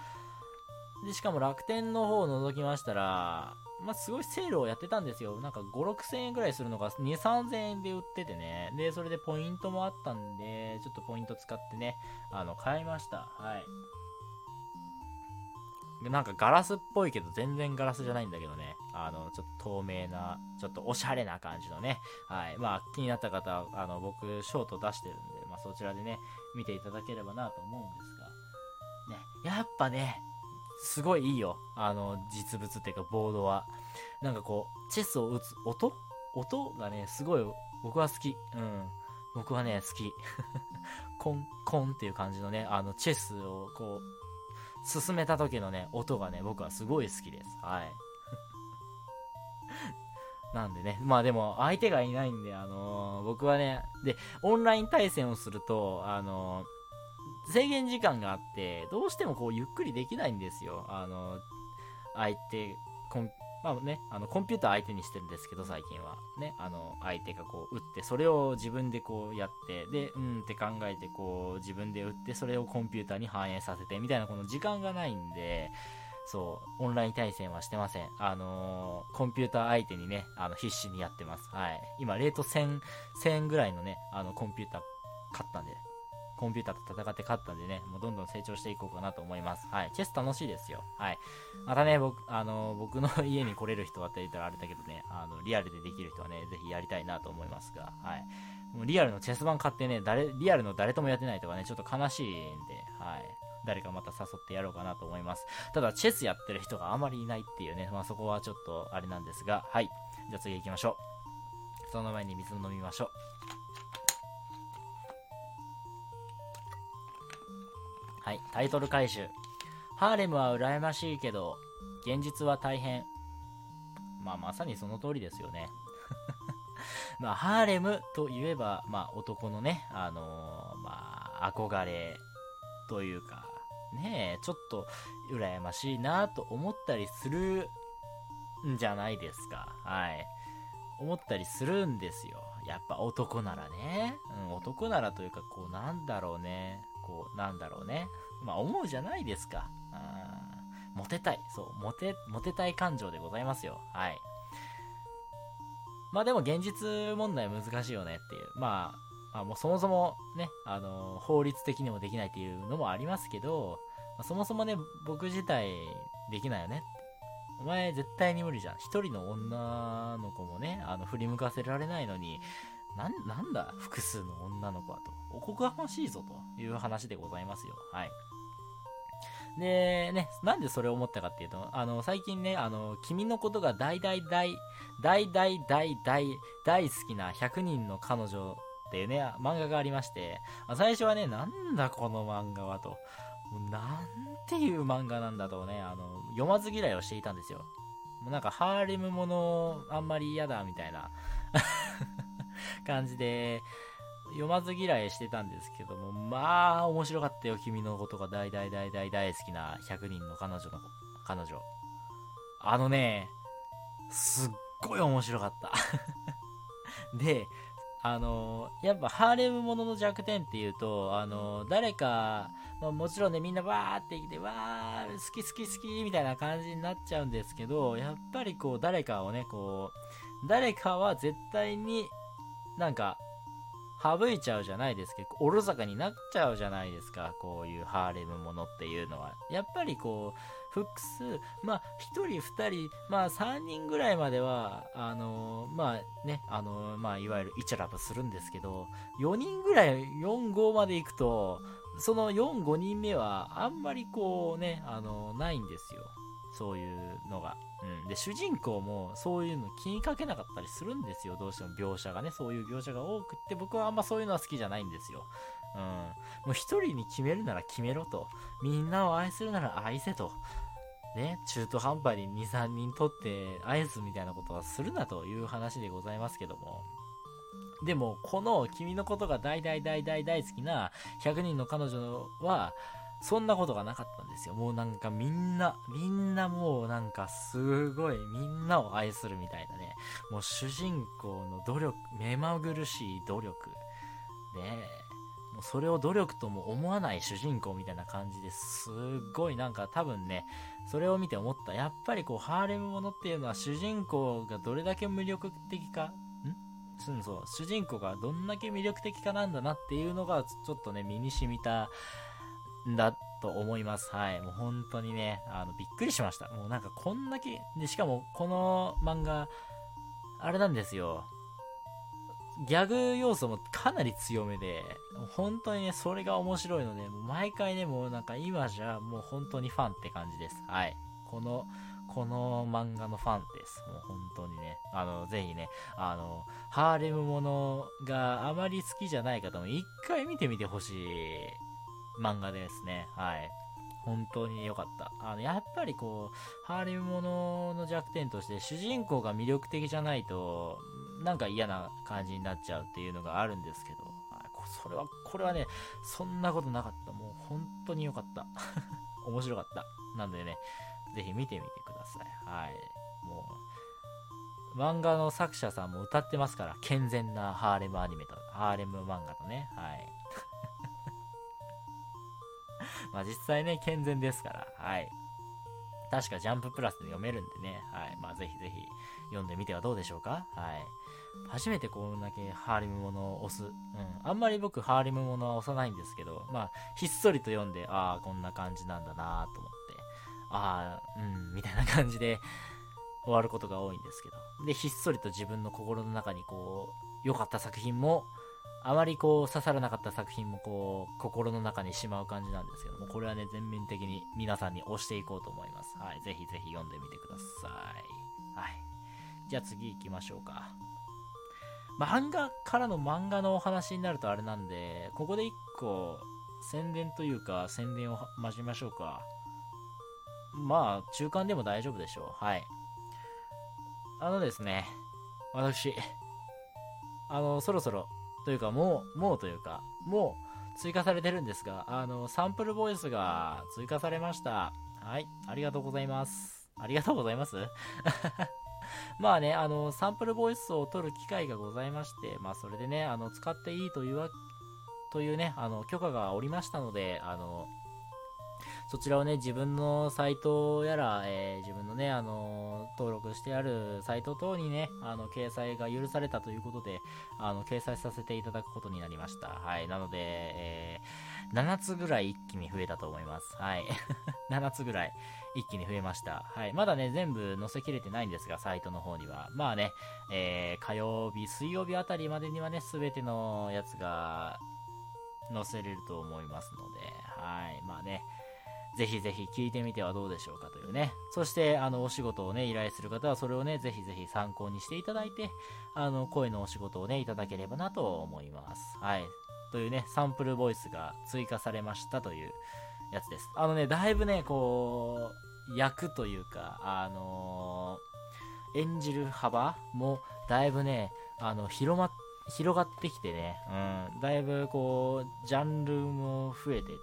で、しかも楽天の方を覗きましたら、まあ、すごいセールをやってたんですよ。なんか5、6千円ぐらいするのが2、3千円で売っててね。で、それでポイントもあったんで、ちょっとポイント使ってね、あの、買いました。はい。なんかガラスっぽいけど全然ガラスじゃないんだけどね。あの、ちょっと透明な、ちょっとおしゃれな感じのね。はい。まあ、気になった方は、あの、僕、ショート出してるんで、まあ、そちらでね、見ていただければなと思うんですが。ね、やっぱね、すごいいいよ。あの、実物っていうか、ボードは。なんかこう、チェスを打つ音？音がね、すごい、僕は好き。うん。僕はね、好き。コン、コンっていう感じのね、あの、チェスをこう、進めた時のね、音がね、僕はすごい好きです。はい。なんでね、まあでも、相手がいないんで、あのー僕はね、で、オンライン対戦をすると、あのー制限時間があって、どうしてもこう、ゆっくりできないんですよ。あの相手、コン、まあね、あの、コンピューター相手にしてるんですけど、最近は。ね、あの、相手がこう、打って、それを自分でこうやって、で、うんって考えて、こう、自分で打って、それをコンピューターに反映させて、みたいな、この時間がないんで、そう、オンライン対戦はしてません。あのーコンピューター相手にね、あの、必死にやってます。はい。今、レート1000、1000ぐらいのね、あの、コンピューター買ったんで、コンピューターと戦って勝ったんでね、もうどんどん成長していこうかなと思います。はい。チェス楽しいですよ。はい。またね、僕、あの、僕の 家に来れる人はって言ったらあれだけどね、あの、リアルでできる人はね、ぜひやりたいなと思いますが、はい。もうリアルのチェス版買ってね、誰、リアルの誰ともやってないとかね、ちょっと悲しいんで、はい。誰かまた誘ってやろうかなと思います。ただ、チェスやってる人があまりいないっていうね、まあそこはちょっとあれなんですが、はい。じゃあ次行きましょう。その前に水を飲みましょう。はい、タイトル回収。ハーレムは羨ましいけど、現実は大変。まあ、まさにその通りですよね。まあ、ハーレムといえば、まあ、男のね、あのーまあ、憧れというか、ねえ、ちょっと羨ましいなと思ったりするんじゃないですか。はい。思ったりするんですよ。やっぱ男ならね。うん、男ならというか、こう、なんだろうね。こう、なんだろうね。まあ、思うじゃないですか。うん。モテたい。そう、モテ、モテたい感情でございますよ。はい。まあでも現実問題難しいよねっていう。まあ、まあもうそもそもね、あの、法律的にもできないっていうのもありますけど、まあそもそもね、僕自体できないよねお前絶対に無理じゃん。一人の女の子もね、あの、振り向かせられないのに、なん、なんだ？複数の女の子はと。おこがましいぞという話でございますよ。はい。で、ね、なんでそれを思ったかっていうと、あの、最近ね、あの、君のことが大大大、大大大大大好きな100人の彼女っていうね、漫画がありまして、最初はね、なんだこの漫画はとなんていう漫画なんだとね、あの、読まず嫌いをしていたんですよ。もうなんかハーレムものあんまり嫌だみたいな 感じで、読まず嫌いしてたんですけども、まあ、面白かったよ。君のことが大大大大大好きな100人の彼女の、彼女。あのね、すっごい面白かった。で、あの、やっぱハーレムものの弱点っていうと、あの、誰か、まあ、もちろんね、みんなわーって来て、わー、好き好き好きみたいな感じになっちゃうんですけど、やっぱりこう、誰かをね、こう、誰かは絶対になんか、省いちゃうじゃないですけど、おろそかになっちゃうじゃないですか、こういうハーレムものっていうのは。やっぱりこう、複数、まあ、1人、2人、まあ、3人ぐらいまでは、あのー、まあね、あのー、まあ、いわゆるイチャラブするんですけど、4人ぐらい、4、5まで行くと、その4、5人目は、あんまりこうね、あのー、ないんですよ。そういうのが。うん。で、主人公もそういうの気にかけなかったりするんですよ。どうしても描写がね、そういう描写が多くって、僕はあんまそういうのは好きじゃないんですよ。うん。もう一人に決めるなら決めろと。みんなを愛するなら愛せと。ね、中途半端に2、3人取って愛すみたいなことはするなという話でございますけども。でも、この君のことが大大大大大好きな100人の彼女は、そんなことがなかったんですよ。もうなんかみんな、みんなもうなんかすごいみんなを愛するみたいなね。もう主人公の努力、目まぐるしい努力。ねえもうそれを努力とも思わない主人公みたいな感じですっごいなんか多分ね、それを見て思った。やっぱりこうハーレムものっていうのは主人公がどれだけ魅力的か、ん？そう、主人公がどんだけ魅力的かなんだなっていうのがちょっとね、身に染みただと思います。はい。もう本当にね、あの、びっくりしました。もうなんかこんだけ、で、しかもこの漫画、あれなんですよ。ギャグ要素もかなり強めで、本当にね、それが面白いので、もう毎回ね、もうなんか今じゃもう本当にファンって感じです。はい。この、この漫画のファンです。もう本当にね。あの、ぜひね、あの、ハーレムものがあまり好きじゃない方も一回見てみてほしい漫画ですね。はい。本当に良かった。あの、やっぱりこう、ハーレムものの弱点として、主人公が魅力的じゃないと、なんか嫌な感じになっちゃうっていうのがあるんですけど、それは、これはね、そんなことなかった。もう本当に良かった。面白かった。なんでね、ぜひ見てみてください。はい。もう、漫画の作者さんも歌ってますから、健全なハーレムアニメと、ハーレム漫画とね、はい。まあ実際ね、健全ですから、はい。確かジャンププラスで読めるんでね、はい。まあぜひぜひ読んでみてはどうでしょうかはい。初めてこんだけハーレムものを押す。うん。あんまり僕ハーレムものは押さないんですけど、まあ、ひっそりと読んで、ああ、こんな感じなんだなと思って、ああ、うん、みたいな感じで終わることが多いんですけど。で、ひっそりと自分の心の中にこう、良かった作品も、あまりこう刺さらなかった作品もこう心の中にしまう感じなんですけどもこれはね全面的に皆さんに押していこうと思います。はいぜひぜひ読んでみてください。はい。じゃあ次行きましょうか。漫画からの漫画のお話になるとあれなんでここで一個宣伝というか宣伝を交えましょうか。まあ中間でも大丈夫でしょう。はい。あのですね私あのそろそろというか、もう、もうというか、もう追加されてるんですが、あの、サンプルボイスが追加されました。はい、ありがとうございます。ありがとうございます？まあね、あの、サンプルボイスを取る機会がございまして、まあそれでね、あの、使っていいというわ、というね、あの、許可がおりましたので、あの、そちらをね、自分のサイトやら、えー、自分のね、あの登録してあるサイト等にね、あの、掲載が許されたということで、あの、掲載させていただくことになりました。はい。なので、えー、7つぐらい一気に増えたと思います。はい。7つぐらい一気に増えました。はい。まだね、全部載せきれてないんですが、サイトの方には。まあね、えー、火曜日、水曜日あたりまでにはね、すべてのやつが載せれると思いますので、はい。まあね、ぜひぜひ聞いてみてはどうでしょうかというね。そして、あの、お仕事をね、依頼する方は、それをね、ぜひぜひ参考にしていただいて、あの、声のお仕事をね、いただければなと思います。はい。というね、サンプルボイスが追加されましたという、やつです。あのね、だいぶね、こう、役というか、あのー演じる幅もだいぶね、あの、広まっ、広がってきてね、うん、だいぶこう、ジャンルも増えてきて、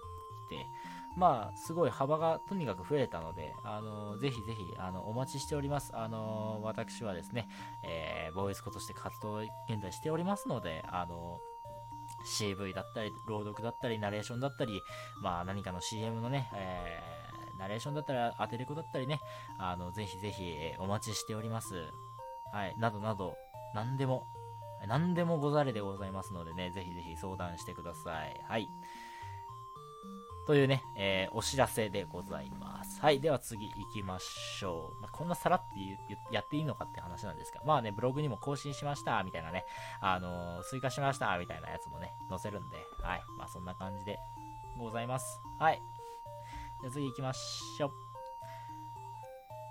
まあ、すごい幅がとにかく増えたので、あのぜひぜひ、あの、お待ちしております。あの私はですね、えーボーイスコとして活動現在しておりますので、あの CV だったり、朗読だったり、ナレーションだったり、まあ何かの CM のね、えーナレーションだったり、アテレコだったりね、あの、ぜひぜひ、お待ちしております。はい、などなど、何でも、何でもござれでございますのでね、ぜひぜひ相談してください。はい。というね、えーお知らせでございます。はい。では次行きましょう。まあ、こんなさらってやっていいのかって話なんですが、まあね、ブログにも更新しました、みたいなね、あのー追加しました、みたいなやつもね、載せるんで、はい。まあそんな感じでございます。はい。じゃ次行きましょう。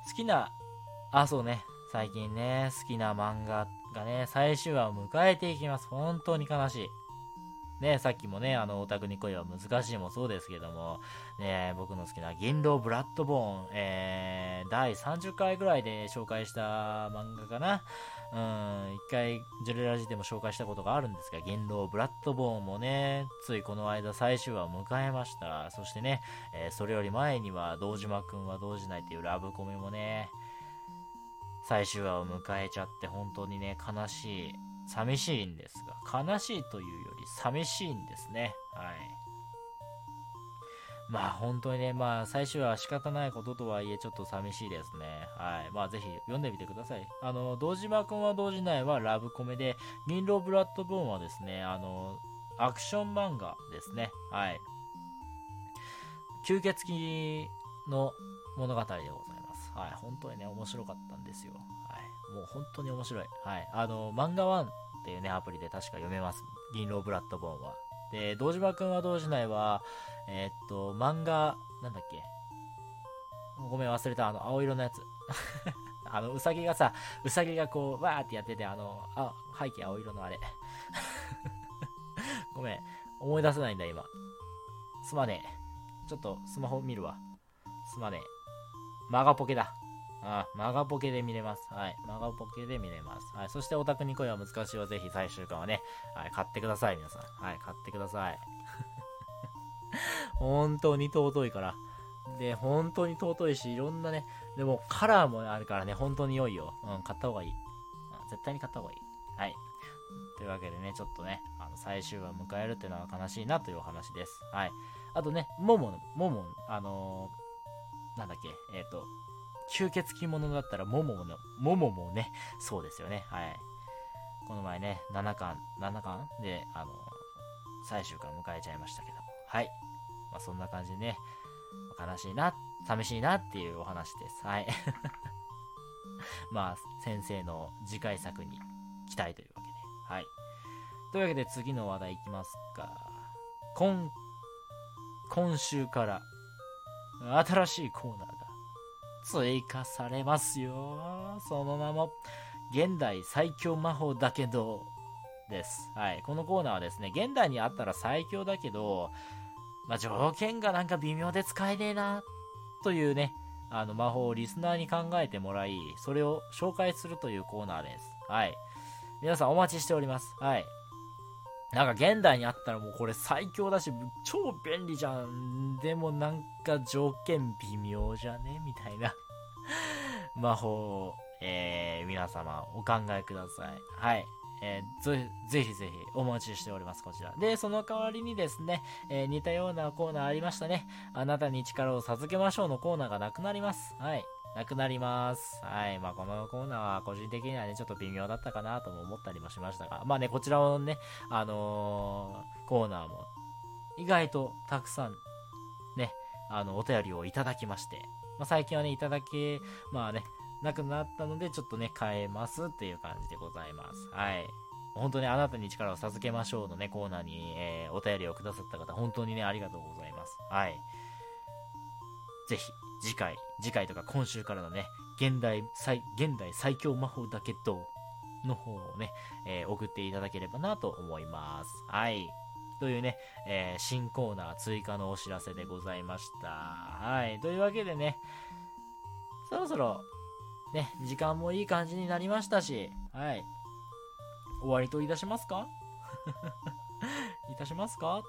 好きな、あ、そうね、最近ね、好きな漫画がね、最終話を迎えていきます。本当に悲しい。ね、さっきもね、あの、オタクに恋は難しいもそうですけども、ね、僕の好きな銀狼ブラッドボーン、えー、第30回ぐらいで紹介した漫画かな。うん、一回、ジュレラジでも紹介したことがあるんですが、銀狼ブラッドボーンもね、ついこの間最終話を迎えました。そしてね、えーそれより前には、堂島くんは動じないっていうラブコメもね、最終話を迎えちゃって本当にね、悲しい、寂しいんですが、悲しいというより寂しいんですね。はい。まあ本当にね、まあ最終は仕方ないこととはいえちょっと寂しいですね。はい。まあぜひ読んでみてください。あの、堂島くんは動じないはラブコメで、銀狼ブラッドボーンはですね、あの、アクション漫画ですね。はい。吸血鬼の物語でございます。はい。本当にね、面白かったんですよ。もう本当に面白い。はい。あの、漫画ワンっていうね、アプリで確か読めます。銀狼ブラッドボーンは。で、堂島くんは動じないは、えーっと、漫画、なんだっけ？ごめん、忘れた。あの、青色のやつ。あの、うさぎがさ、うさぎがこう、わーってやってて、あの、あ、背景青色のあれ。ごめん、思い出せないんだ、今。すまねえ。ちょっと、スマホ見るわ。すまねえ。マガポケだ。あ、マガポケで見れます。はい。マガポケで見れます。はい。そして、オタクに恋は難しいはぜひ最終巻はね、はい、買ってください、皆さん。はい、買ってください。本当に尊いから。で、本当に尊いし、いろんなね、でもカラーもあるからね、本当に良いよ。うん、買った方がいい。うん絶対に買った方がいい。はい。というわけでね、ちょっとね、あの最終話を迎えるっていうのは悲しいなというお話です。はい。あとね、モモの、モモ、あのーなんだっけ、えっ、と、吸血鬼ものだったら、モモの、モモもね、そうですよね。はい。この前ね、7巻、7巻？で、あの最終巻迎えちゃいましたけども。はい。まあ、そんな感じでね、悲しいな、寂しいなっていうお話です。はい。まあ、先生の次回作に期待というわけで。はい。というわけで次の話題いきますか。今、今週から新しいコーナー追加されますよ。その名も、現代最強魔法だけど、です。はい。このコーナーはですね、現代にあったら最強だけど、まあ、条件がなんか微妙で使えねえな、というね、あの魔法をリスナーに考えてもらい、それを紹介するというコーナーです。はい。皆さんお待ちしております。はい。なんか現代にあったらもうこれ最強だし、超便利じゃん。でもなんか条件微妙じゃね？みたいな 魔法を、えー、皆様お考えください。はい。えーぜぜひぜひお待ちしております、こちら。で、その代わりにですね、えー似たようなコーナーありましたね。あなたに力を授けましょうのコーナーがなくなります。はい。なくなります。はい。まあ、このコーナーは個人的にはね、ちょっと微妙だったかなとも思ったりもしましたが、まあね、こちらのね、あのーコーナーも、意外とたくさん、ね、あの、お便りをいただきまして、まあ、最近はね、いただけ、まあね、なくなったので、ちょっとね、変えますっていう感じでございます。はい。本当にあなたに力を授けましょうのね、コーナーに、えーお便りをくださった方、本当にね、ありがとうございます。はい。ぜひ、次回、次回とか今週からのね、現代最、現代最強魔法だけど、の方をね、えー送っていただければなと思います。はい。というね、えー新コーナー追加のお知らせでございました。はい。というわけでね、そろそろ、ね、時間もいい感じになりましたし、はい。終わりといたしますか？いたしますか？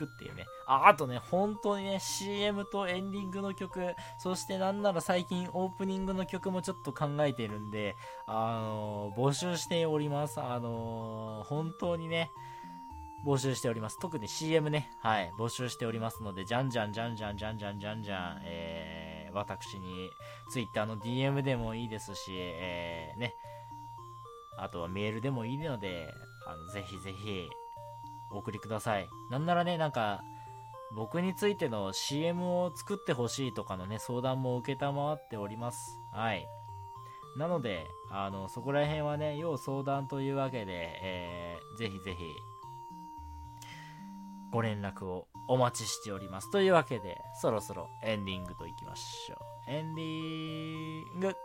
くっていうね。あ、あとね、本当にね、CM とエンディングの曲、そしてなんなら最近オープニングの曲もちょっと考えてるんで、あのー募集しております。あのー本当にね、募集しております。特に CM ね、はい、募集しておりますので、じゃんじゃんじゃんじゃんじゃんじゃんじゃんじゃん、えー、私に Twitter の DM でもいいですし、えー、ね、あとはメールでもいいので、あの、ぜひぜひ、お送りください。なんならね、なんか、僕についての CM を作ってほしいとかのね、相談も受けたまわっております。はい。なので、あの、そこら辺はね、要相談というわけで、えー、ぜひぜひ、ご連絡をお待ちしております。というわけで、そろそろエンディングといきましょう。エンディング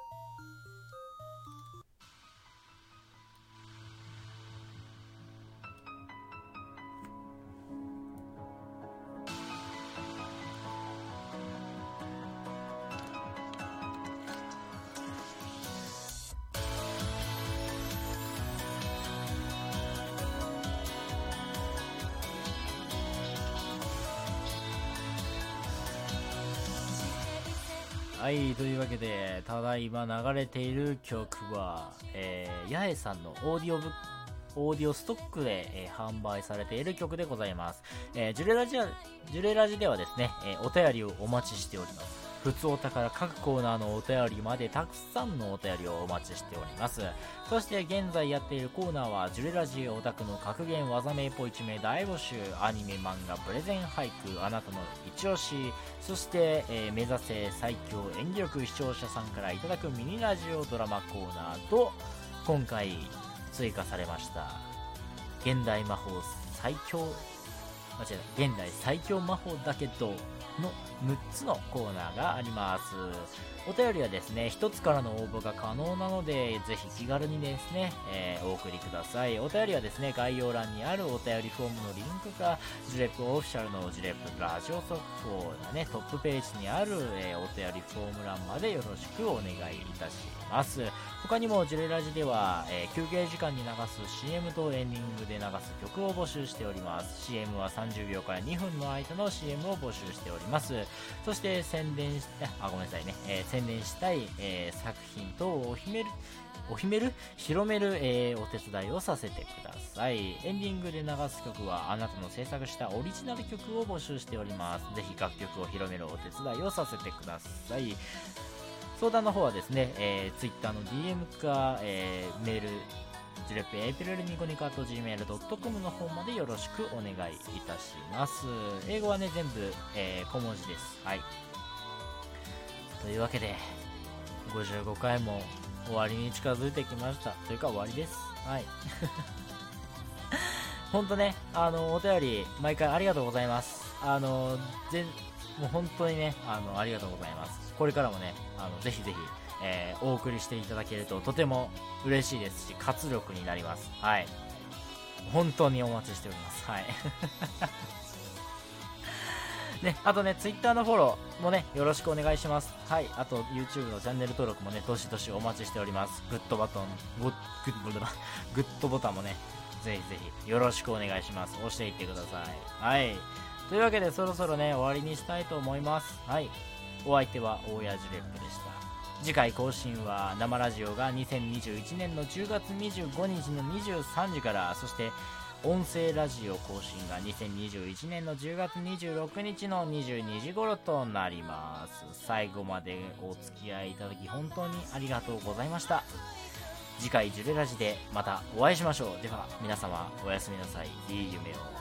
というわけで、ただいま流れている曲は、えー、八重さんのオーディオブオーディオストックで、えー販売されている曲でございます。えージュレラジジュレラジではですね、えーお便りをお待ちしております。普通お宝各コーナーのお便りまでたくさんのお便りをお待ちしております。そして現在やっているコーナーは、ジュレラジオオタクの格言技名ポイチ名大募集、アニメ漫画プレゼン俳句、あなたの一押し、そして、えー目指せ最強演技力視聴者さんからいただくミニラジオドラマコーナーと、今回追加されました、現代魔法最強、間違えた、現代最強魔法だけど、の6つのコーナーがあります。お便りはですね、1つからの応募が可能なので、ぜひ気軽にですね、えーお送りください。お便りはですね、概要欄にあるお便りフォームのリンクか、ジュレップオフィシャルのジュレップラジオ速報のね、トップページにある、えーお便りフォーム欄までよろしくお願いいたします。他にもジュレラジでは、えー休憩時間に流す CM とエンディングで流す曲を募集しております CM は30秒から2分の間の CM を募集しておりますそして宣伝してあごめんなさいね、えー宣伝したい、えー作品等をお秘めるお秘める広める、えーお手伝いをさせてください。エンディングで流す曲はあなたの制作したオリジナル曲を募集しております。ぜひ楽曲を広めるお手伝いをさせてください。相談の方はですね、えー、Twitter の DM か、えーメール、ジュレッペエイプリルニコニコ at gmail.com の方までよろしくお願いいたします。英語はね、全部、えー小文字です。はい。というわけで、55回も終わりに近づいてきました。というか終わりです。はい。ほんとね、あの、お便り、毎回ありがとうございます。あの、全、もう本当にね、あの、ありがとうございます。これからもね、あの、ぜひぜひ、えーお送りしていただけるととても嬉しいですし、活力になります。はい。本当にお待ちしております。はい。ね、あとね、Twitter のフォローもね、よろしくお願いします。はい。あと、YouTube のチャンネル登録もね、どしどしお待ちしております。グッドバトン、グッ、グッド、グッドボタンもね、ぜひぜひ、よろしくお願いします。押していってください。はい。というわけで、そろそろね、終わりにしたいと思います。はい。お相手は、大谷ジレップでした。次回更新は生ラジオが2021年の10月25日の23時からそして音声ラジオ更新が2021年の10月26日の22時頃となります。最後までお付き合いいただき本当にありがとうございました。次回ジュレラジでまたお会いしましょう。では皆様おやすみなさい。いい夢を。